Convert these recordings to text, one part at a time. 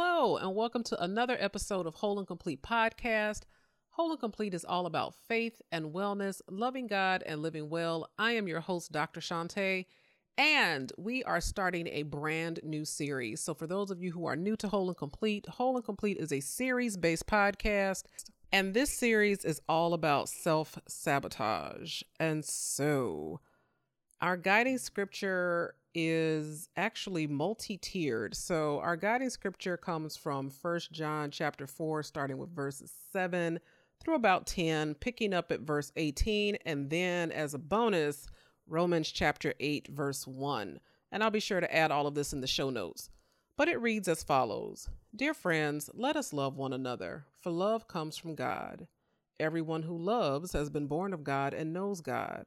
Hello, and welcome to another episode of Whole and Complete Podcast. Whole and Complete is all about faith and wellness, loving God and living well. I am your host, Dr. Shantae, and we are starting a brand new series. So, for those of you who are new to Whole and Complete, Whole and Complete is a series based podcast, and this series is all about self sabotage. And so, our guiding scripture is actually multi-tiered. So our guiding scripture comes from First John chapter 4 starting with verses 7 through about 10, picking up at verse 18 and then as a bonus Romans chapter 8 verse 1. And I'll be sure to add all of this in the show notes. But it reads as follows Dear friends, let us love one another, for love comes from God. Everyone who loves has been born of God and knows God.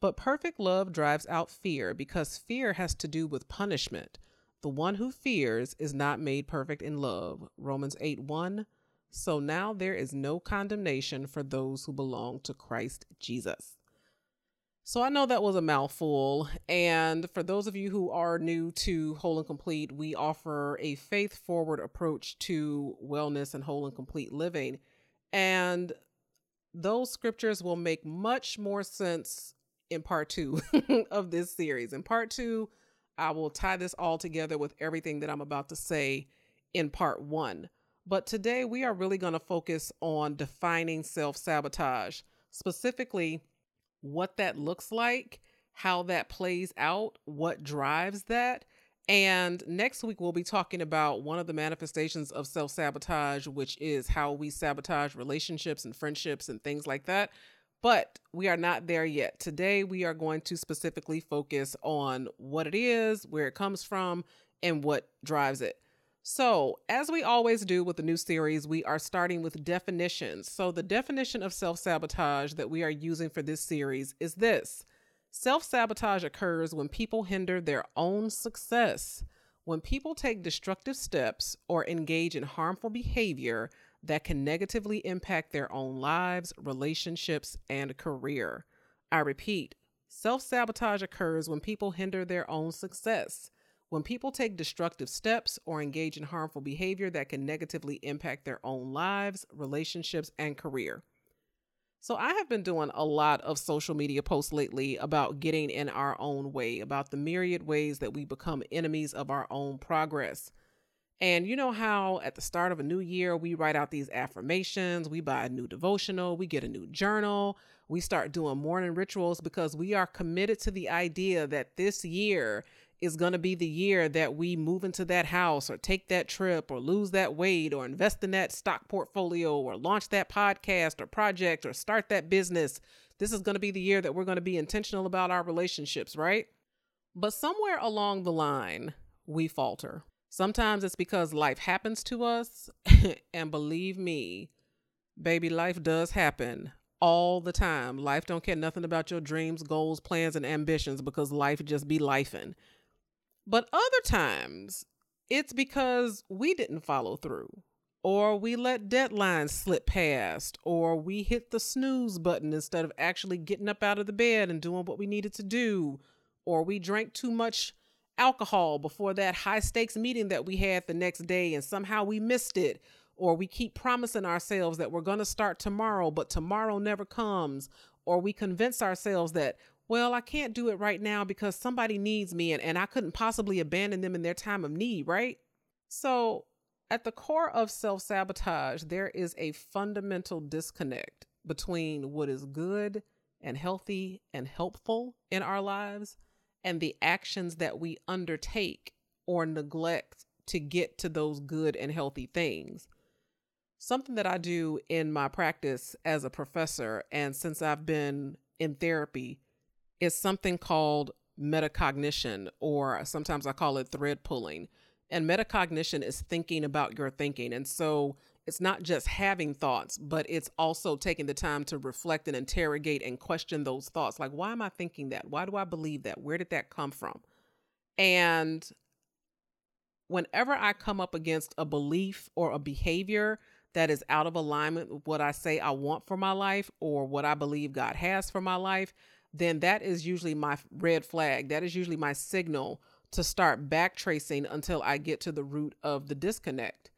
but perfect love drives out fear because fear has to do with punishment. The one who fears is not made perfect in love. Romans 8 1. So now there is no condemnation for those who belong to Christ Jesus. So I know that was a mouthful. And for those of you who are new to Whole and Complete, we offer a faith forward approach to wellness and whole and complete living. And those scriptures will make much more sense in part two of this series. In part two, I will tie this all together with everything that I'm about to say in part one. But today we are really going to focus on defining self sabotage, specifically what that looks like, how that plays out, what drives that. And next week, we'll be talking about one of the manifestations of self sabotage, which is how we sabotage relationships and friendships and things like that. But we are not there yet. Today, we are going to specifically focus on what it is, where it comes from, and what drives it. So, as we always do with the new series, we are starting with definitions. So, the definition of self sabotage that we are using for this series is this self sabotage occurs when people hinder their own success, when people take destructive steps or engage in harmful behavior that can negatively impact their own lives, relationships, and career. I repeat, self sabotage occurs when people hinder their own success, when people take destructive steps or engage in harmful behavior that can negatively impact their own lives, relationships, and career. So, I have been doing a lot of social media posts lately about getting in our own way, about the myriad ways that we become enemies of our own progress. And you know how at the start of a new year, we write out these affirmations, we buy a new devotional, we get a new journal, we start doing morning rituals because we are committed to the idea that this year is going to be the year that we move into that house or take that trip or lose that weight or invest in that stock portfolio or launch that podcast or project or start that business. This is going to be the year that we're going to be intentional about our relationships, right? But somewhere along the line, we falter. Sometimes it's because life happens to us. and believe me, baby, life does happen all the time. Life don't care nothing about your dreams, goals, plans, and ambitions because life just be lifing. But other times, it's because we didn't follow through, or we let deadlines slip past, or we hit the snooze button instead of actually getting up out of the bed and doing what we needed to do, or we drank too much alcohol before that high stakes meeting that we had the next day and somehow we missed it or we keep promising ourselves that we're going to start tomorrow but tomorrow never comes or we convince ourselves that well i can't do it right now because somebody needs me and, and i couldn't possibly abandon them in their time of need right? So at the core of self-sabotage there is a fundamental disconnect between what is good and healthy and helpful in our lives and the actions that we undertake or neglect to get to those good and healthy things. Something that I do in my practice as a professor, and since I've been in therapy, is something called metacognition, or sometimes I call it thread pulling. And metacognition is thinking about your thinking. And so it's not just having thoughts, but it's also taking the time to reflect and interrogate and question those thoughts. Like, why am I thinking that? Why do I believe that? Where did that come from? And whenever I come up against a belief or a behavior that is out of alignment with what I say I want for my life or what I believe God has for my life, then that is usually my red flag. That is usually my signal to start backtracing until I get to the root of the disconnect.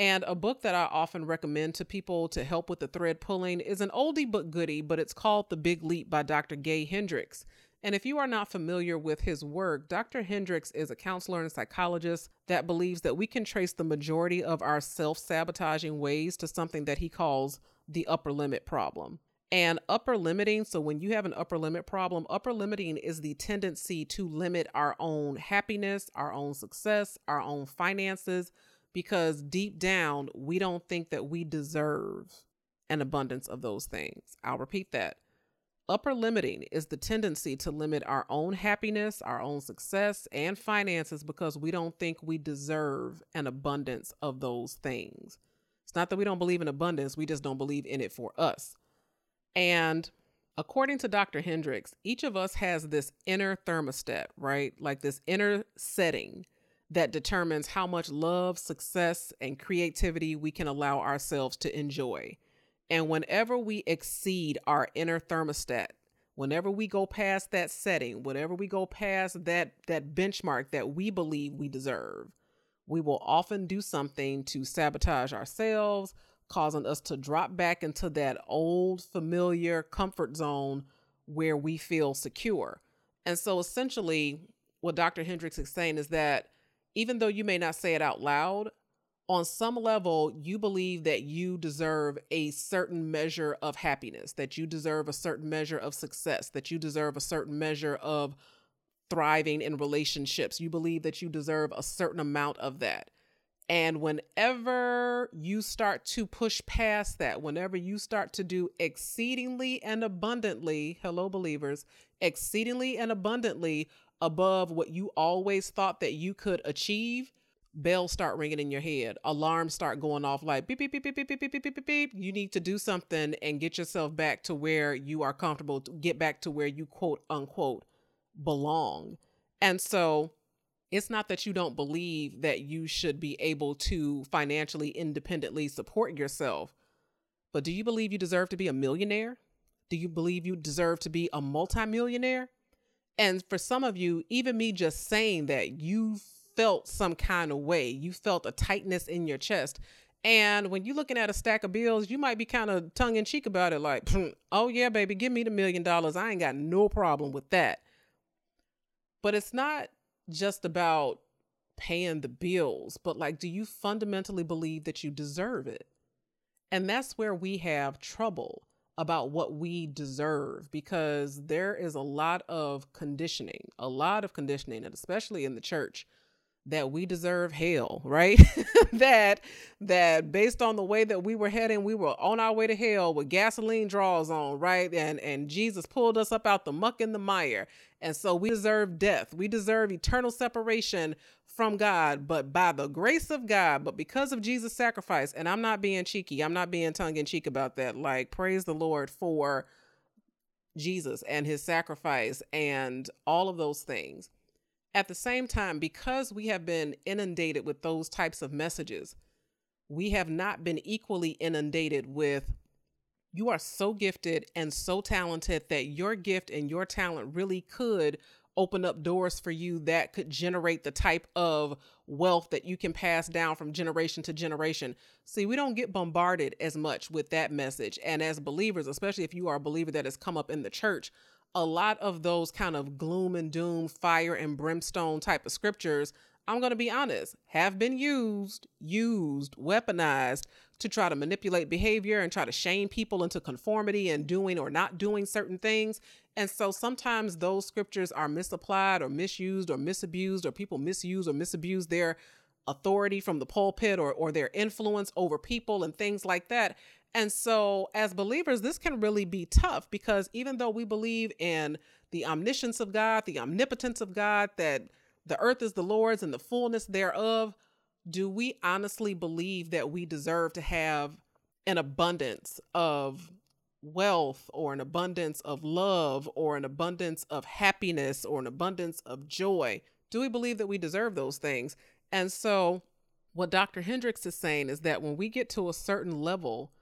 And a book that I often recommend to people to help with the thread pulling is an oldie but goodie, but it's called The Big Leap by Dr. Gay Hendricks. And if you are not familiar with his work, Dr. Hendricks is a counselor and psychologist that believes that we can trace the majority of our self sabotaging ways to something that he calls the upper limit problem. And upper limiting, so when you have an upper limit problem, upper limiting is the tendency to limit our own happiness, our own success, our own finances, because deep down, we don't think that we deserve an abundance of those things. I'll repeat that. Upper limiting is the tendency to limit our own happiness, our own success, and finances because we don't think we deserve an abundance of those things. It's not that we don't believe in abundance, we just don't believe in it for us. And according to Dr. Hendricks, each of us has this inner thermostat, right? Like this inner setting that determines how much love, success, and creativity we can allow ourselves to enjoy. And whenever we exceed our inner thermostat, whenever we go past that setting, whenever we go past that that benchmark that we believe we deserve, we will often do something to sabotage ourselves, causing us to drop back into that old familiar comfort zone where we feel secure. And so essentially, what Dr. Hendricks is saying is that even though you may not say it out loud, on some level, you believe that you deserve a certain measure of happiness, that you deserve a certain measure of success, that you deserve a certain measure of thriving in relationships. You believe that you deserve a certain amount of that. And whenever you start to push past that, whenever you start to do exceedingly and abundantly, hello, believers, exceedingly and abundantly above what you always thought that you could achieve, bells start ringing in your head, alarms start going off like beep, beep, beep, beep, beep, beep, beep, beep, beep, beep. You need to do something and get yourself back to where you are comfortable, get back to where you quote unquote belong. And so, it's not that you don't believe that you should be able to financially independently support yourself, but do you believe you deserve to be a millionaire? Do you believe you deserve to be a multimillionaire? And for some of you, even me just saying that, you felt some kind of way. You felt a tightness in your chest. And when you're looking at a stack of bills, you might be kind of tongue in cheek about it, like, hmm, oh, yeah, baby, give me the million dollars. I ain't got no problem with that. But it's not just about paying the bills, but like, do you fundamentally believe that you deserve it? And that's where we have trouble about what we deserve because there is a lot of conditioning, a lot of conditioning, and especially in the church that we deserve hell, right? that that based on the way that we were heading, we were on our way to hell with gasoline draws on, right? And and Jesus pulled us up out the muck and the mire. And so we deserve death. We deserve eternal separation from God, but by the grace of God, but because of Jesus' sacrifice, and I'm not being cheeky, I'm not being tongue in cheek about that. Like, praise the Lord for Jesus and his sacrifice and all of those things. At the same time, because we have been inundated with those types of messages, we have not been equally inundated with you are so gifted and so talented that your gift and your talent really could open up doors for you that could generate the type of wealth that you can pass down from generation to generation. See, we don't get bombarded as much with that message. And as believers, especially if you are a believer that has come up in the church, a lot of those kind of gloom and doom, fire and brimstone type of scriptures, I'm going to be honest, have been used, used, weaponized to try to manipulate behavior and try to shame people into conformity and doing or not doing certain things. And so sometimes those scriptures are misapplied or misused or misabused, or people misuse or misabuse their authority from the pulpit or, or their influence over people and things like that. And so, as believers, this can really be tough because even though we believe in the omniscience of God, the omnipotence of God, that the earth is the Lord's and the fullness thereof, do we honestly believe that we deserve to have an abundance of wealth or an abundance of love or an abundance of happiness or an abundance of joy? Do we believe that we deserve those things? And so, what Dr. Hendricks is saying is that when we get to a certain level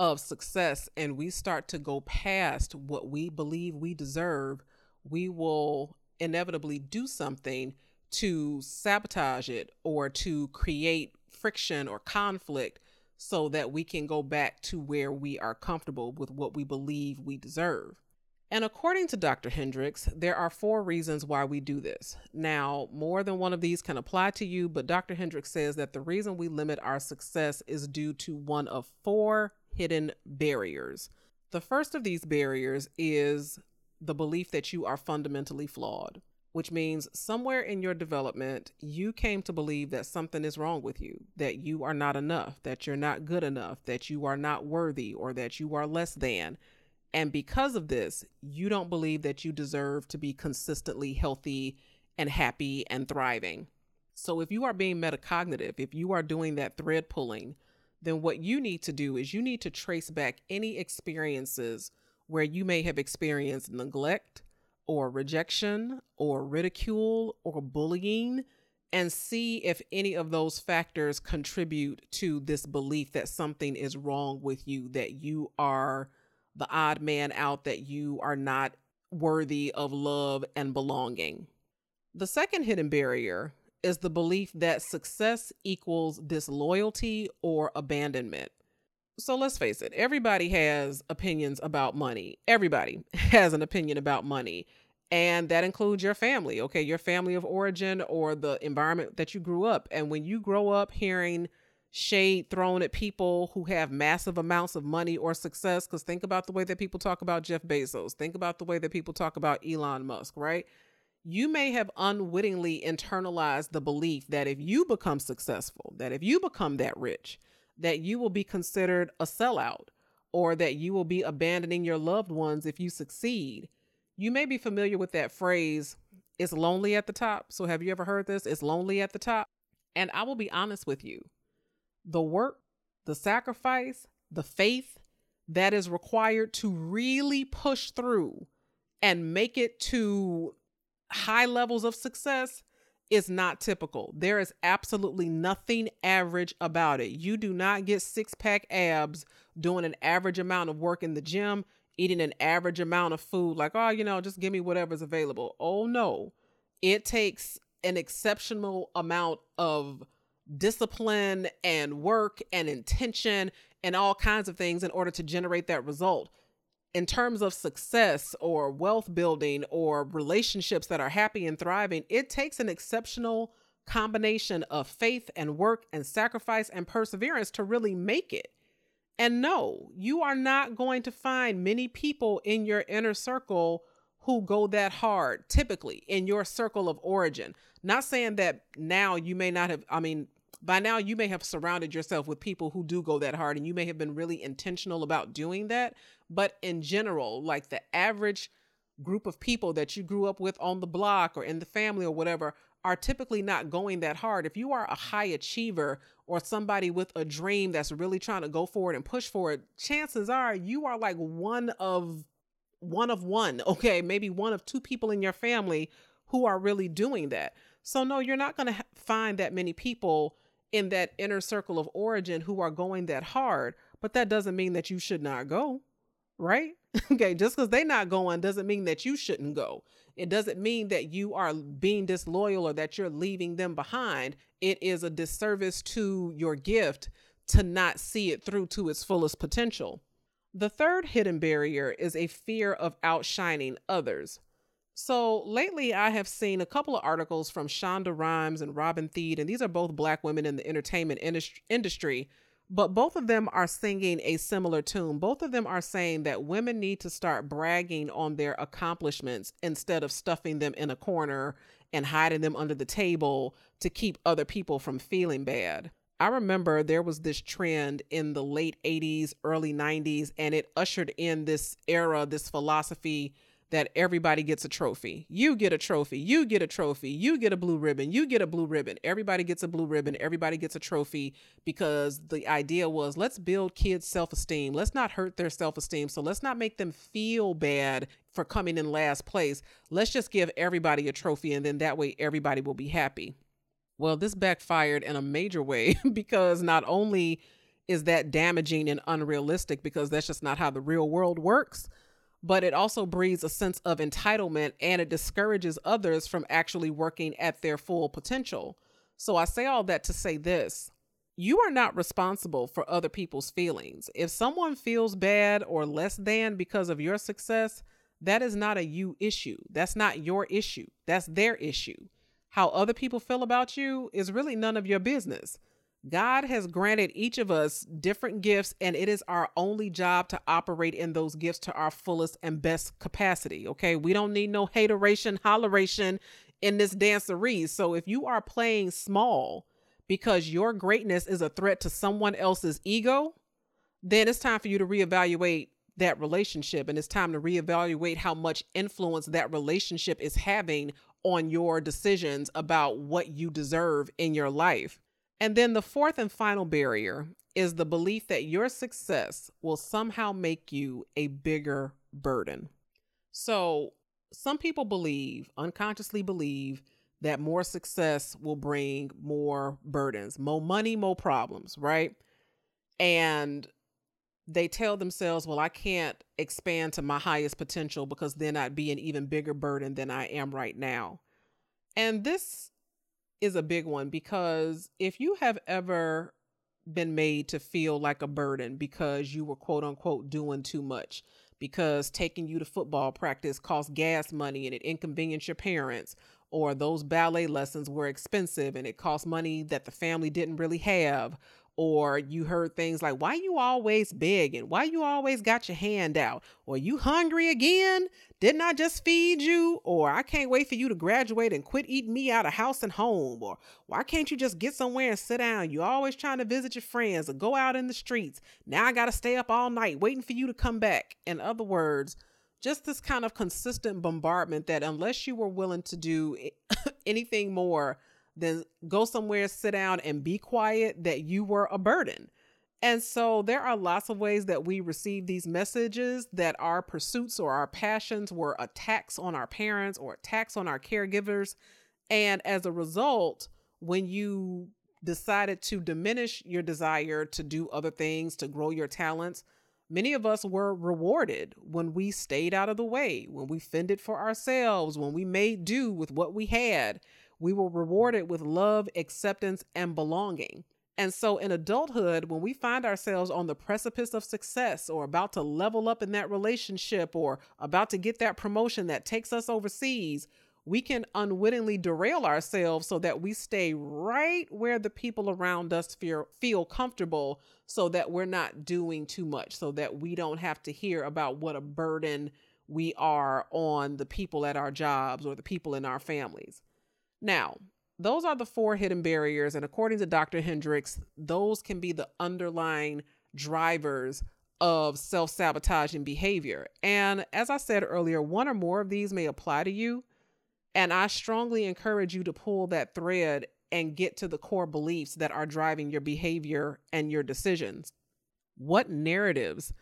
of success and we start to go past what we believe we deserve, we will inevitably do something to sabotage it or to create friction or conflict so that we can go back to where we are comfortable with what we believe we deserve. And according to Dr. Hendricks, there are four reasons why we do this. Now, more than one of these can apply to you, but Dr. Hendricks says that the reason we limit our success is due to one of four hidden barriers. The first of these barriers is the belief that you are fundamentally flawed which means somewhere in your development, you came to believe that something is wrong with you, that you are not enough, that you're not good enough, that you are not worthy, or that you are less than. And because of this, you don't believe that you deserve to be consistently healthy and happy and thriving. So if you are being metacognitive, if you are doing that thread pulling, then what you need to do is you need to trace back any experiences where you may have experienced neglect or rejection or ridicule or bullying and see if any of those factors contribute to this belief that something is wrong with you, that you are the odd man out, that you are not worthy of love and belonging. The second hidden barrier is the belief that success equals disloyalty or abandonment. So let's face it, everybody has opinions about money. Everybody has an opinion about money. And that includes your family, okay, your family of origin or the environment that you grew up. And when you grow up hearing shade thrown at people who have massive amounts of money or success, because think about the way that people talk about Jeff Bezos, think about the way that people talk about Elon Musk, right? You may have unwittingly internalized the belief that if you become successful, that if you become that rich, that you will be considered a sellout or that you will be abandoning your loved ones if you succeed you may be familiar with that phrase, it's lonely at the top. So, have you ever heard this? It's lonely at the top. And I will be honest with you the work, the sacrifice, the faith that is required to really push through and make it to high levels of success is not typical. There is absolutely nothing average about it. You do not get six pack abs doing an average amount of work in the gym eating an average amount of food, like, oh, you know, just give me whatever's available. Oh, no. It takes an exceptional amount of discipline and work and intention and all kinds of things in order to generate that result. In terms of success or wealth building or relationships that are happy and thriving, it takes an exceptional combination of faith and work and sacrifice and perseverance to really make it. And no, you are not going to find many people in your inner circle who go that hard, typically in your circle of origin. Not saying that now you may not have, I mean, by now you may have surrounded yourself with people who do go that hard and you may have been really intentional about doing that. But in general, like the average group of people that you grew up with on the block or in the family or whatever are typically not going that hard. If you are a high achiever or somebody with a dream that's really trying to go forward and push forward, chances are you are like one of one of one, okay, maybe one of two people in your family who are really doing that. So no, you're not going to find that many people in that inner circle of origin who are going that hard, but that doesn't mean that you should not go, right? okay, just because they're not going doesn't mean that you shouldn't go. It doesn't mean that you are being disloyal or that you're leaving them behind. It is a disservice to your gift to not see it through to its fullest potential. The third hidden barrier is a fear of outshining others. So lately, I have seen a couple of articles from Shonda Rhimes and Robin Thede, and these are both Black women in the entertainment industry but both of them are singing a similar tune. Both of them are saying that women need to start bragging on their accomplishments instead of stuffing them in a corner and hiding them under the table to keep other people from feeling bad. I remember there was this trend in the late 80s, early 90s, and it ushered in this era, this philosophy that everybody gets a trophy. You get a trophy. You get a trophy. You get a blue ribbon. You get a blue ribbon. Everybody gets a blue ribbon. Everybody gets a trophy because the idea was let's build kids' self esteem. Let's not hurt their self esteem. So let's not make them feel bad for coming in last place. Let's just give everybody a trophy and then that way everybody will be happy. Well, this backfired in a major way because not only is that damaging and unrealistic because that's just not how the real world works but it also breeds a sense of entitlement and it discourages others from actually working at their full potential. So I say all that to say this you are not responsible for other people's feelings. If someone feels bad or less than because of your success, that is not a you issue. That's not your issue. That's their issue. How other people feel about you is really none of your business. God has granted each of us different gifts, and it is our only job to operate in those gifts to our fullest and best capacity. Okay. We don't need no hateration, holleration in this dancery. So if you are playing small because your greatness is a threat to someone else's ego, then it's time for you to reevaluate that relationship. And it's time to reevaluate how much influence that relationship is having on your decisions about what you deserve in your life. And then the fourth and final barrier is the belief that your success will somehow make you a bigger burden. So, some people believe, unconsciously believe, that more success will bring more burdens, more money, more problems, right? And they tell themselves, well, I can't expand to my highest potential because then I'd be an even bigger burden than I am right now. And this is a big one because if you have ever been made to feel like a burden because you were quote unquote doing too much, because taking you to football practice cost gas money and it inconvenienced your parents, or those ballet lessons were expensive and it cost money that the family didn't really have, or you heard things like why you always begging? Why you always got your hand out? Or you hungry again? Didn't i just feed you? Or i can't wait for you to graduate and quit eating me out of house and home? Or why can't you just get somewhere and sit down? You always trying to visit your friends or go out in the streets. Now i gotta stay up all night waiting for you to come back. In other words just this kind of consistent bombardment that unless you were willing to do anything more then go somewhere, sit down, and be quiet that you were a burden. And so there are lots of ways that we receive these messages that our pursuits or our passions were attacks on our parents or attacks on our caregivers. And as a result, when you decided to diminish your desire to do other things, to grow your talents, many of us were rewarded when we stayed out of the way, when we fended for ourselves, when we made do with what we had we were rewarded with love, acceptance, and belonging. And so in adulthood, when we find ourselves on the precipice of success or about to level up in that relationship or about to get that promotion that takes us overseas, we can unwittingly derail ourselves so that we stay right where the people around us feel, feel comfortable so that we're not doing too much, so that we don't have to hear about what a burden we are on the people at our jobs or the people in our families. Now, those are the four hidden barriers. And according to Dr. Hendricks, those can be the underlying drivers of self sabotaging behavior. And as I said earlier, one or more of these may apply to you. And I strongly encourage you to pull that thread and get to the core beliefs that are driving your behavior and your decisions. What narratives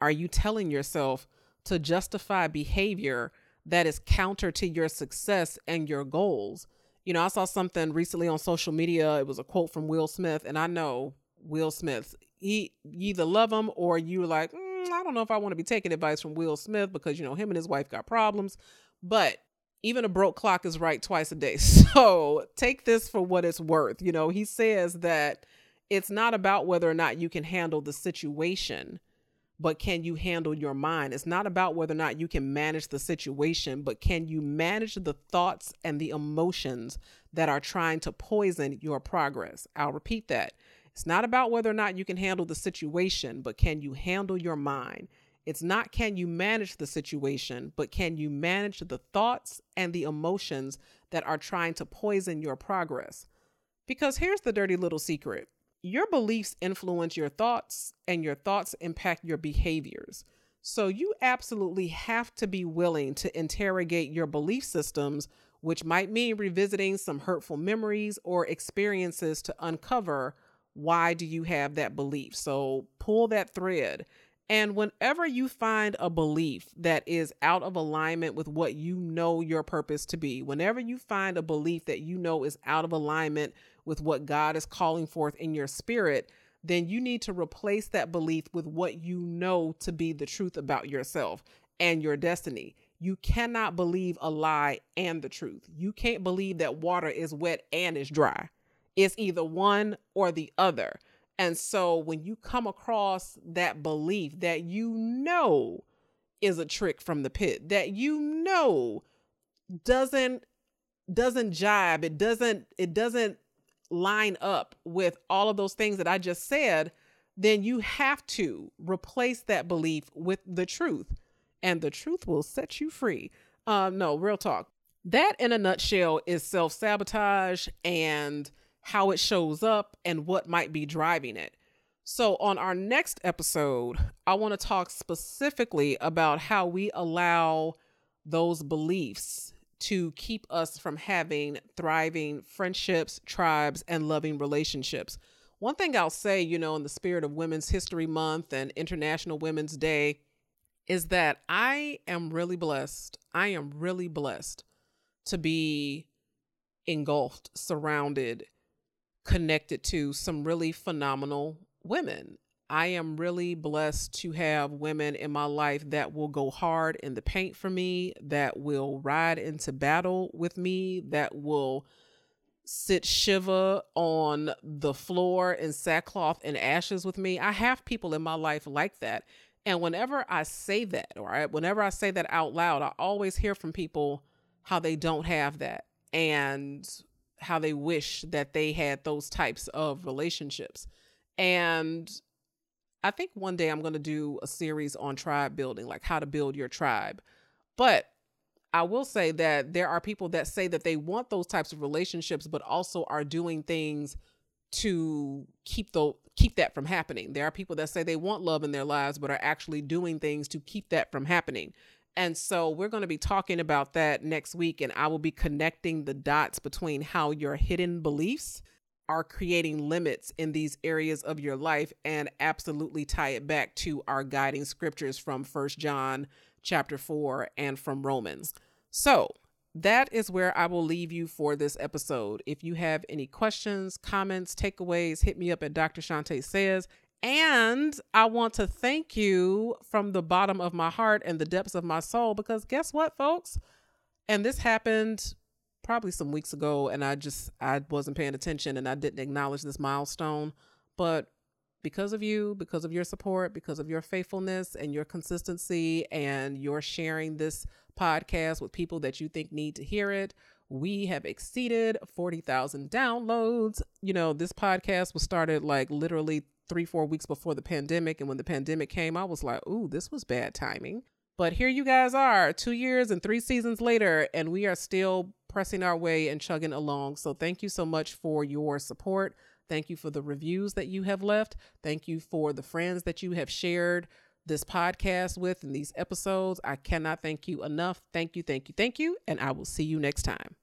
are you telling yourself to justify behavior that is counter to your success and your goals? You know, I saw something recently on social media. It was a quote from Will Smith, and I know Will Smith. He you either love him or you're like, mm, I don't know if I want to be taking advice from Will Smith because you know him and his wife got problems. But even a broke clock is right twice a day. So take this for what it's worth. You know, he says that it's not about whether or not you can handle the situation but can you handle your mind? It's not about whether or not you can manage the situation, but can you manage the thoughts and the emotions that are trying to poison your progress? I'll repeat that. It's not about whether or not you can handle the situation, but can you handle your mind? It's not can you manage the situation, but can you manage the thoughts and the emotions that are trying to poison your progress? Because here's the dirty little secret your beliefs influence your thoughts, and your thoughts impact your behaviors. So you absolutely have to be willing to interrogate your belief systems, which might mean revisiting some hurtful memories or experiences to uncover why do you have that belief. So pull that thread. And whenever you find a belief that is out of alignment with what you know your purpose to be, whenever you find a belief that you know is out of alignment with what God is calling forth in your spirit, then you need to replace that belief with what you know to be the truth about yourself and your destiny. You cannot believe a lie and the truth. You can't believe that water is wet and is dry. It's either one or the other. And so when you come across that belief that you know is a trick from the pit, that you know doesn't doesn't jibe, it doesn't it doesn't line up with all of those things that I just said, then you have to replace that belief with the truth, and the truth will set you free. Um, no, real talk. That, in a nutshell, is self sabotage and how it shows up and what might be driving it. So, on our next episode, I want to talk specifically about how we allow those beliefs to keep us from having thriving friendships, tribes, and loving relationships. One thing I'll say, you know, in the spirit of Women's History Month and International Women's Day, is that I am really blessed. I am really blessed to be engulfed, surrounded, connected to some really phenomenal women. I am really blessed to have women in my life that will go hard in the paint for me, that will ride into battle with me, that will sit shiva on the floor in sackcloth and ashes with me. I have people in my life like that. And whenever I say that, or whenever I say that out loud, I always hear from people how they don't have that and how they wish that they had those types of relationships. And I think one day I'm going to do a series on tribe building, like how to build your tribe. But I will say that there are people that say that they want those types of relationships, but also are doing things to keep the keep that from happening. There are people that say they want love in their lives, but are actually doing things to keep that from happening. And so we're going to be talking about that next week, and I will be connecting the dots between how your hidden beliefs are creating limits in these areas of your life and absolutely tie it back to our guiding scriptures from First John chapter 4 and from Romans. So, that is where I will leave you for this episode. If you have any questions, comments, takeaways, hit me up at Dr. Shante Says. And I want to thank you from the bottom of my heart and the depths of my soul because guess what, folks? And this happened probably some weeks ago and I just I wasn't paying attention and I didn't acknowledge this milestone, but because of you, because of your support, because of your faithfulness and your consistency and your sharing this podcast with people that you think need to hear it, we have exceeded 40,000 downloads. You know, this podcast was started like literally three, four weeks before the pandemic. And when the pandemic came, I was like, ooh, this was bad timing. But here you guys are, two years and three seasons later, and we are still pressing our way and chugging along. So thank you so much for your support. Thank you for the reviews that you have left. Thank you for the friends that you have shared this podcast with and these episodes. I cannot thank you enough. Thank you, thank you, thank you. And I will see you next time.